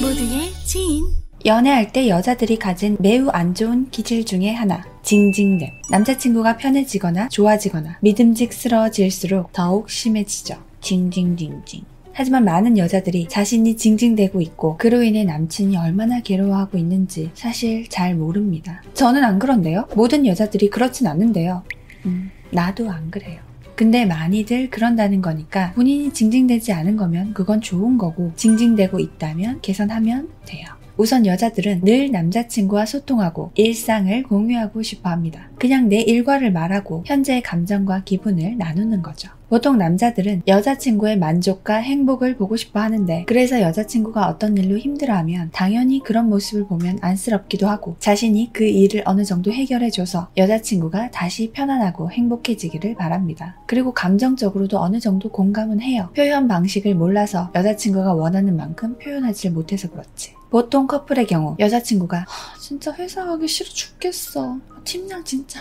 모두의 지인 연애할 때 여자들이 가진 매우 안 좋은 기질 중에 하나. 징징댐. 남자친구가 편해지거나 좋아지거나 믿음직스러워질수록 더욱 심해지죠. 징징징징. 하지만 많은 여자들이 자신이 징징대고 있고 그로 인해 남친이 얼마나 괴로워하고 있는지 사실 잘 모릅니다. 저는 안 그런데요. 모든 여자들이 그렇진 않는데요. 음, 나도 안 그래요. 근데 많이들 그런다는 거니까 본인이 징징대지 않은 거면 그건 좋은 거고 징징대고 있다면 개선하면 돼요. 우선 여자들은 늘 남자친구와 소통하고 일상을 공유하고 싶어 합니다. 그냥 내 일과를 말하고 현재의 감정과 기분을 나누는 거죠. 보통 남자들은 여자친구의 만족과 행복을 보고 싶어 하는데 그래서 여자친구가 어떤 일로 힘들어하면 당연히 그런 모습을 보면 안쓰럽기도 하고 자신이 그 일을 어느 정도 해결해줘서 여자친구가 다시 편안하고 행복해지기를 바랍니다. 그리고 감정적으로도 어느 정도 공감은 해요. 표현 방식을 몰라서 여자친구가 원하는 만큼 표현하지 못해서 그렇지. 보통 커플의 경우 여자친구가 진짜 회사 가기 싫어 죽겠어. 팀장 진짜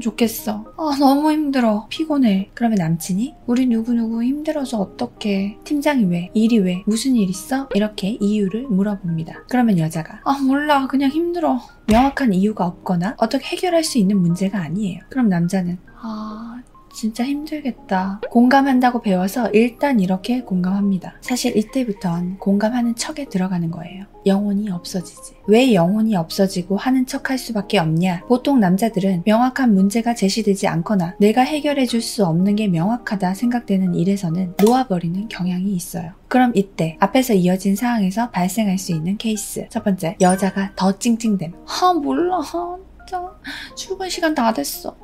좋겠어. 아, 너무 힘들어. 피곤해. 그러면 남친이 우리 누구누구 힘들어서 어떡해. 팀장이 왜? 일이 왜? 무슨 일 있어? 이렇게 이유를 물어봅니다. 그러면 여자가 아, 몰라. 그냥 힘들어. 명확한 이유가 없거나 어떻게 해결할 수 있는 문제가 아니에요. 그럼 남자는 아, 진짜 힘들겠다. 공감한다고 배워서 일단 이렇게 공감합니다. 사실 이때부턴 공감하는 척에 들어가는 거예요. 영혼이 없어지지. 왜 영혼이 없어지고 하는 척 할 수밖에 없냐? 보통 남자들은 명확한 문제가 제시되지 않거나 내가 해결해 줄 수 없는 게 명확하다 생각되는 일에서는 놓아버리는 경향이 있어요. 그럼 이때 앞에서 이어진 상황에서 발생할 수 있는 케이스. 첫 번째, 여자가 더 찡찡댐. 아, 몰라. 진짜. 출근 시간 다 됐어.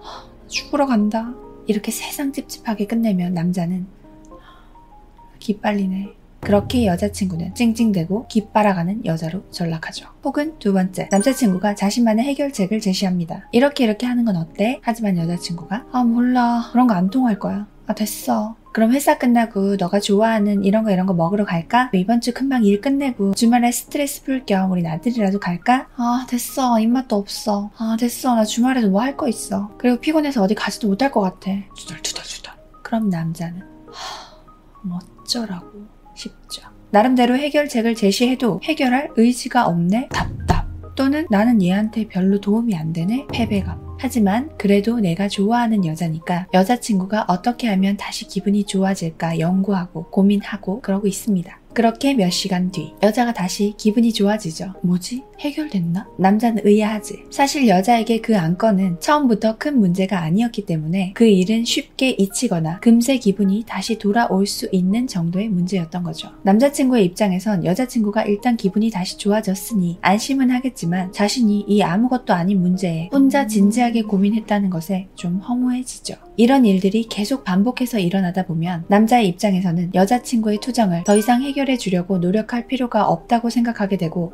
죽으러 간다. 이렇게 세상 찝찝하게 끝내면 남자는 기빨리네. 그렇게 여자친구는 찡찡대고 기빨아가는 여자로 전락하죠. 혹은 두 번째, 남자친구가 자신만의 해결책을 제시합니다. 이렇게 이렇게 하는 건 어때? 하지만 여자친구가 아 몰라 그런 거 안 통할 거야. 아 됐어. 그럼 회사 끝나고 너가 좋아하는 이런 거 이런 거 먹으러 갈까? 이번 주 금방 일 끝내고 주말에 스트레스 풀 겸 우리 나들이라도 갈까? 아 됐어 입맛도 없어. 아 됐어 나 주말에도 뭐 할 거 있어. 그리고 피곤해서 어디 가지도 못할 것 같아. 투덜투덜투덜. 그럼 남자는 하, 어쩌라고 싶죠. 나름대로 해결책을 제시해도 해결할 의지가 없네 답답. 또는 나는 얘한테 별로 도움이 안 되네 패배감. 하지만 그래도 내가 좋아하는 여자니까 여자친구가 어떻게 하면 다시 기분이 좋아질까 연구하고 고민하고 그러고 있습니다. 그렇게 몇 시간 뒤 여자가 다시 기분이 좋아지죠. 뭐지? 해결됐나? 남자는 의아하지. 사실 여자에게 그 안건은 처음부터 큰 문제가 아니었기 때문에 그 일은 쉽게 잊히거나 금세 기분이 다시 돌아올 수 있는 정도의 문제였던 거죠. 남자친구의 입장에선 여자친구가 일단 기분이 다시 좋아졌으니 안심은 하겠지만 자신이 이 아무것도 아닌 문제에 혼자 진지하게 고민했다는 것에 좀 허무해지죠. 이런 일들이 계속 반복해서 일어나다 보면 남자의 입장에서는 여자친구의 투정을 더 이상 해결해 주려고 노력할 필요가 없다고 생각하게 되고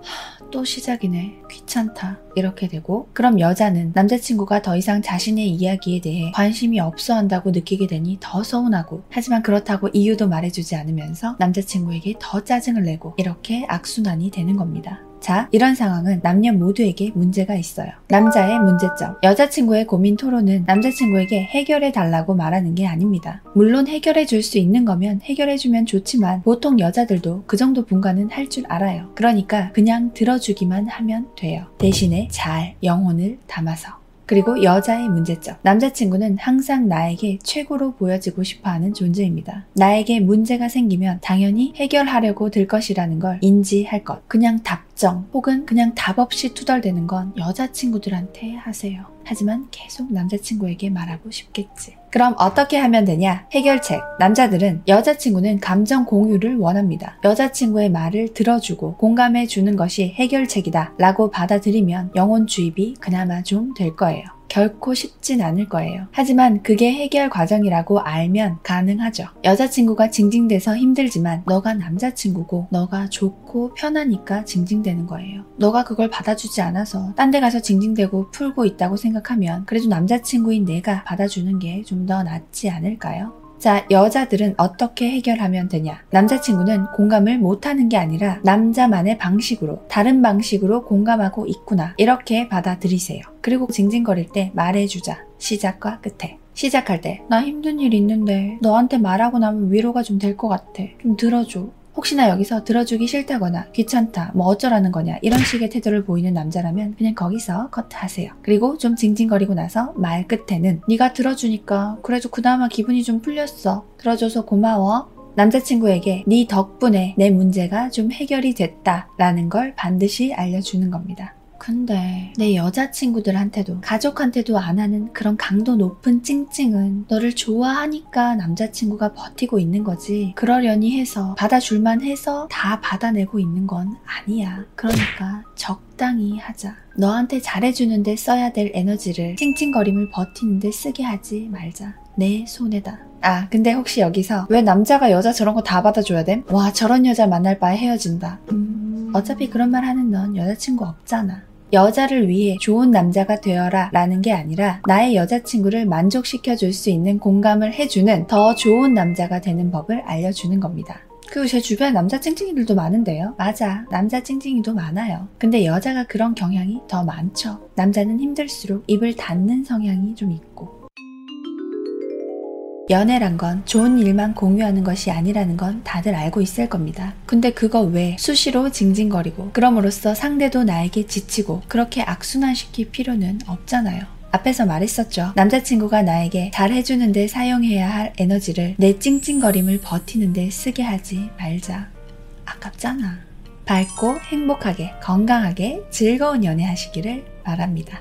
또 시작 이네 귀찮다 이렇게 되고 그럼 여자는 남자친구가 더 이상 자신의 이야기에 대해 관심이 없어 한다고 느끼게 되니 더 서운하고 하지만 그렇다고 이유도 말해주지 않으면서 남자친구에게 더 짜증을 내고 이렇게 악순환이 되는 겁니다. 자, 이런 상황은 남녀 모두에게 문제가 있어요. 남자의 문제점. 여자친구의 고민 토론은 남자친구에게 해결해 달라고 말하는 게 아닙니다. 물론 해결해 줄 수 있는 거면 해결해 주면 좋지만 보통 여자들도 그 정도 분간은 할 줄 알아요. 그러니까 그냥 들어주기만 하면 돼요. 대신에 잘 영혼을 담아서. 그리고 여자의 문제점. 남자친구는 항상 나에게 최고로 보여지고 싶어 하는 존재입니다. 나에게 문제가 생기면 당연히 해결하려고 들 것이라는 걸 인지할 것. 그냥 답 정 혹은 그냥 답 없이 투덜대는 건 여자친구들한테 하세요. 하지만 계속 남자친구에게 말하고 싶겠지. 그럼 어떻게 하면 되냐? 해결책. 남자들은 여자친구는 감정 공유를 원합니다. 여자친구의 말을 들어주고 공감해 주는 것이 해결책이다 라고 받아들이면 영혼 주입이 그나마 좀 될 거예요. 결코 쉽진 않을 거예요. 하지만 그게 해결 과정이라고 알면 가능하죠. 여자친구가 징징대서 힘들지만 너가 남자친구고 너가 좋고 편하니까 징징대는 거예요. 너가 그걸 받아주지 않아서 딴 데 가서 징징대고 풀고 있다고 생각하면 그래도 남자친구인 내가 받아주는 게 좀 더 낫지 않을까요? 자, 여자들은 어떻게 해결하면 되냐? 남자친구는 공감을 못하는 게 아니라 남자만의 방식으로, 다른 방식으로 공감하고 있구나. 이렇게 받아들이세요. 그리고 징징거릴 때 말해주자. 시작과 끝에. 시작할 때, 나 힘든 일 있는데, 너한테 말하고 나면 위로가 좀 될 것 같아. 좀 들어줘. 혹시나 여기서 들어주기 싫다거나 귀찮다, 뭐 어쩌라는 거냐 이런 식의 태도를 보이는 남자라면 그냥 거기서 커트하세요. 그리고 좀 징징거리고 나서 말 끝에는 네가 들어주니까 그래도 그나마 기분이 좀 풀렸어. 들어줘서 고마워. 남자친구에게 네 덕분에 내 문제가 좀 해결이 됐다 라는 걸 반드시 알려주는 겁니다. 근데 내 여자친구들한테도 가족한테도 안 하는 그런 강도 높은 찡찡은 너를 좋아하니까 남자친구가 버티고 있는 거지 그러려니 해서 받아줄만 해서 다 받아내고 있는 건 아니야 그러니까 적당히 하자 너한테 잘해주는데 써야 될 에너지를 찡찡거림을 버티는데 쓰게 하지 말자 내 손에다 아, 근데 혹시 여기서 왜 남자가 여자 저런 거 다 받아줘야 됨? 와, 저런 여자 만날 바에 헤어진다. 음, 어차피 그런 말 하는 넌 여자친구 없잖아. 여자를 위해 좋은 남자가 되어라 라는 게 아니라 나의 여자친구를 만족시켜 줄 수 있는 공감을 해주는 더 좋은 남자가 되는 법을 알려주는 겁니다. 그리고 제 주변에 남자 찡찡이들도 많은데요. 맞아. 남자 찡찡이도 많아요. 근데 여자가 그런 경향이 더 많죠. 남자는 힘들수록 입을 닫는 성향이 좀 있고. 연애란 건 좋은 일만 공유하는 것이 아니라는 건 다들 알고 있을 겁니다. 근데 그거 왜 수시로 징징거리고 그럼으로써 상대도 나에게 지치고 그렇게 악순환시킬 필요는 없잖아요. 앞에서 말했었죠. 남자친구가 나에게 잘 해주는데 사용해야 할 에너지를 내 찡찡거림을 버티는데 쓰게 하지 말자. 아깝잖아. 밝고 행복하게 건강하게 즐거운 연애 하시기를 바랍니다.